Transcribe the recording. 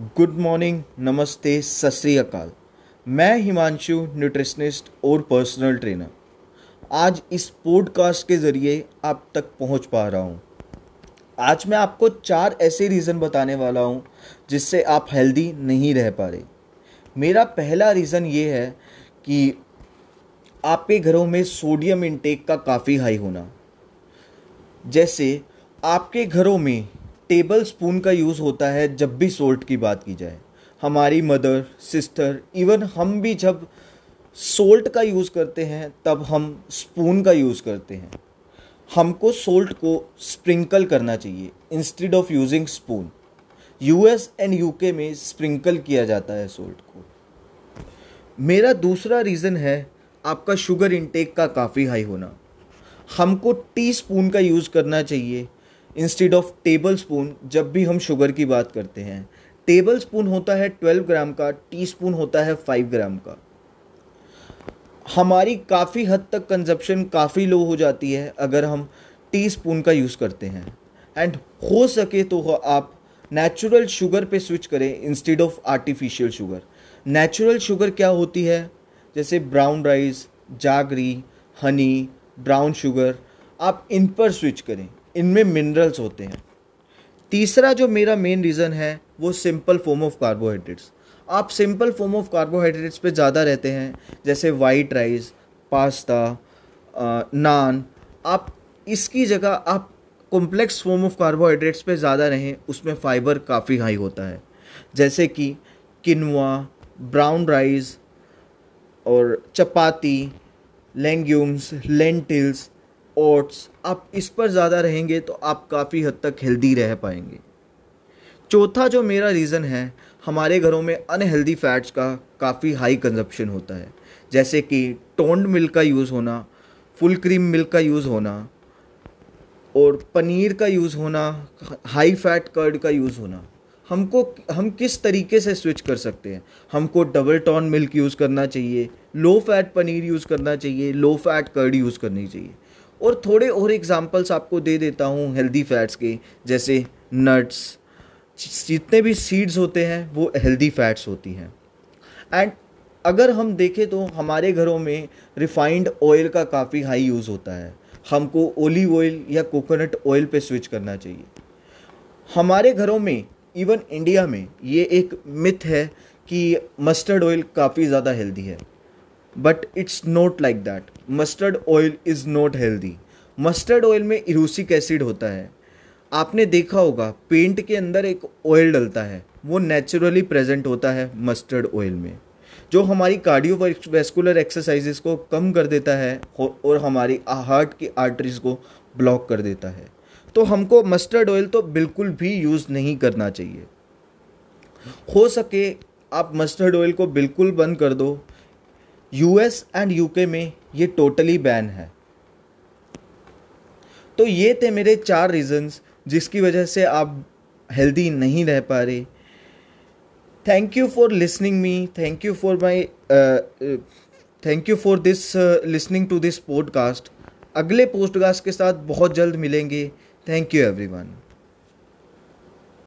Good morning, नमस्ते, सत श्री अकाल। मैं हिमांशु, न्यूट्रिशनिस्ट और पर्सनल ट्रेनर। आज इस पॉडकास्ट के ज़रिए आप तक पहुँच पा रहा हूँ। आज मैं आपको चार ऐसे रीज़न बताने वाला हूँ जिससे आप हेल्दी नहीं रह पा रहे। मेरा पहला रीज़न ये है कि आपके घरों में सोडियम इंटेक का काफ़ी हाई होना। जैसे आपके घरों में टेबल स्पून का यूज़ होता है जब भी सोल्ट की बात की जाए। हमारी मदर सिस्टर इवन हम भी जब सोल्ट का यूज़ करते हैं, तब हम स्पून का यूज़ करते हैं। हमको सोल्ट को स्प्रिंकल करना चाहिए instead of using spoon US and UK में स्प्रिंकल किया जाता है सोल्ट को। मेरा दूसरा रीज़न है, आपका शुगर इंटेक का काफ़ी हाई होना। हमको टी स्पून का यूज़ करना चाहिए। इंस्टेड ऑफ़ टेबल स्पून जब भी हम शुगर की बात करते हैं टेबल स्पून होता है ट्वेल्व ग्राम का टी स्पून होता है फाइव ग्राम का। हमारी काफ़ी हद तक कंजप्शन काफ़ी लो हो जाती है अगर हम टी स्पून का यूज़ करते हैं। एंड हो सके तो आप नेचुरल शुगर पे स्विच करें instead of artificial sugar natural sugar क्या होती है? जैसे brown rice jaggery honey brown sugar आप इन पर स्विच करें। इनमें मिनरल्स होते हैं। तीसरा जो मेरा मेन रीज़न है, वो सिंपल फॉर्म ऑफ़ कार्बोहाइड्रेट्स आप सिंपल फॉर्म ऑफ़ कार्बोहाइड्रेट्स पे ज़्यादा रहते हैं, जैसे वाइट राइस पास्ता नान आप इसकी जगह, आप कॉम्प्लेक्स फॉर्म ऑफ़ कार्बोहाइड्रेट्स पे ज़्यादा रहें, उसमें फ़ाइबर काफ़ी हाई होता है। जैसे कि किनवा ब्राउन राइस और चपाती लेंग्यूम्स लेंटिल्स ओट्स आप इस पर ज़्यादा रहेंगे तो आप काफ़ी हद तक हेल्दी रह पाएँगे। चौथा जो मेरा रीज़न है, हमारे घरों में अनहेल्दी फैट्स का काफ़ी हाई कंजप्शन होता है। जैसे कि टोंड मिल्क का यूज़ होना फुल क्रीम मिल्क का यूज़ होना, और पनीर का यूज़ होना हाई फैट कर्ड का यूज़ होना। हमको, हम किस तरीके से स्विच कर सकते हैं? हमको डबल टॉन मिल्क यूज़ करना चाहिए लो फैट पनीर यूज़ करना चाहिए लो फैट कर्ड यूज़ करनी चाहिए। और थोड़े और एग्जांपल्स आपको दे देता हूँ हेल्दी फैट्स के, जैसे नट्स जितने भी सीड्स होते हैं, वो हेल्दी फैट्स होती हैं। एंड अगर हम देखें तो हमारे घरों में रिफाइंड ऑयल का काफ़ी हाई यूज़ होता है। हमको ओलिव ऑयल या कोकोनट ऑयल पे स्विच करना चाहिए। हमारे घरों में इवन इंडिया में, ये एक मिथ है कि मस्टर्ड ऑयल काफ़ी ज़्यादा हेल्दी है। But it's not like that mustard oil is not healthy mustard oil में इरूसिक एसिड होता है। आपने देखा होगा पेंट के अंदर एक ऑयल डलता है। वो नेचुरली प्रेजेंट होता है मस्टर्ड ऑयल में। जो हमारी कार्डियो वेस्कुलर एक्सरसाइजेस को कम कर देता है और हमारी हार्ट की आर्टरीज को ब्लॉक कर देता है। तो हमको मस्टर्ड ऑयल तो बिल्कुल भी यूज़ नहीं करना चाहिए। हो सके आप मस्टर्ड ऑयल को बिल्कुल बंद कर दो। यूएस एंड यूके में ये टोटली बैन है। तो ये थे मेरे चार रीजंस जिसकी वजह से आप हेल्दी नहीं रह पा रहे। Thank you for listening me thank you for my thank you for this listening to this podcast अगले पॉडकास्ट के साथ बहुत जल्द मिलेंगे। Thank you everyone